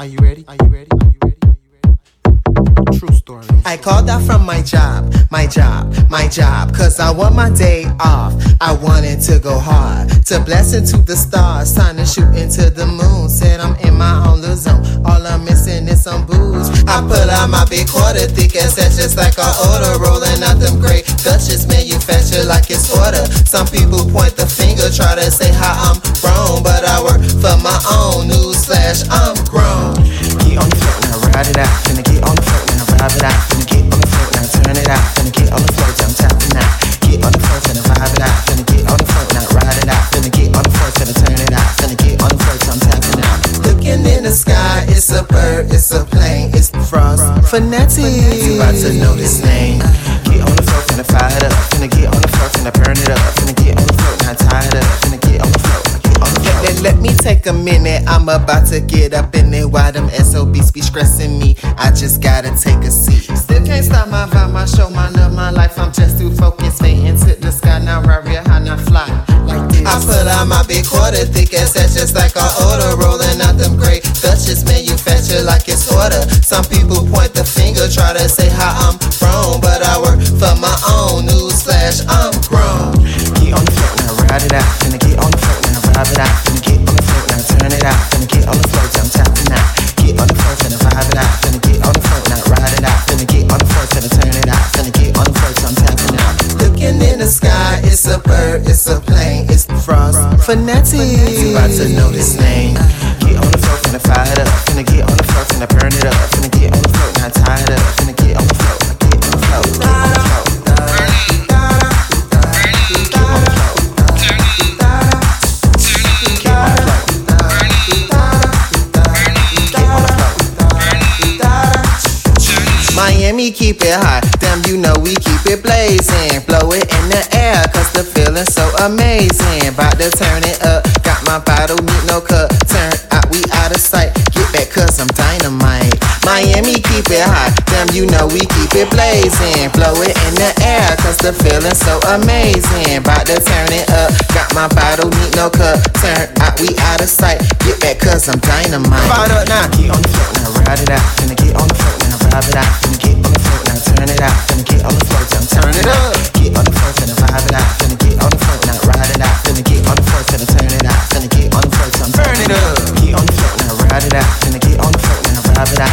Are you ready? Are you ready? Are you ready? Are you ready? True story. I called out from my job, my job, my job, cause I want my day off. I wanted to go hard, to bless into the stars, time to shoot into the moon. Said I'm in my own little zone, all I'm missing is some booze. I pull out my big quarter, thick and set just like an order, rolling out them great Dutchess manufactured like it's order. Some people point the finger, try to say how I'm the sky, it's a bird, it's a plane, it's frost. Phonetics. You about to know his name. Get on the floor, finna fire it up. Finna get on the floor, finna burn it up. Finna get on the floor, now tie it up. Finna get on the floor, get on the floor. Let, let me take a minute, I'm about to get up in it. Why them SOBs be stressing me? I just gotta take a seat. Still can't stop my vibe, my show, my love, my life. I'm just too focused, fading to the sky. Now I real high, now fly like this. I put out my big quarter, thick as that, just like an order. Rolling out them great Dutchess manufactured like it's order. Some people point the finger, try to say how I'm wrong, but I work for my own. Newsflash, I'm grown. Get on the floor now, ride it out. Finna get on the floor now, vibe it out. Finna get on the floor now, turn it out. Finna get on the floor, I'm tapping out. Get on the floor, finna vibe it out. Finna get on the floor now, ride it out. Finna get on the floor, finna turn it out. Finna get on the floor, I'm tapping out. Looking in the sky, it's a bird, it's a plane, it's frost. Phonetics. You about to know his name. Get on the Keep it hot, damn you know we keep it blazing. Blow it in the air, cause the feeling's so amazing. About to turn it up, got my bottle, need no cup. Turn out, we out of sight. Get back, cause I'm dynamite. Miami keep it hot, damn you know we keep it blazing. Blow it in the air, cause the feeling's so amazing. About to turn it up, got my bottle, need no cup. Turn out, we out of sight. Get back, cause I'm dynamite. Up now. Get on the floor now, ride it out. The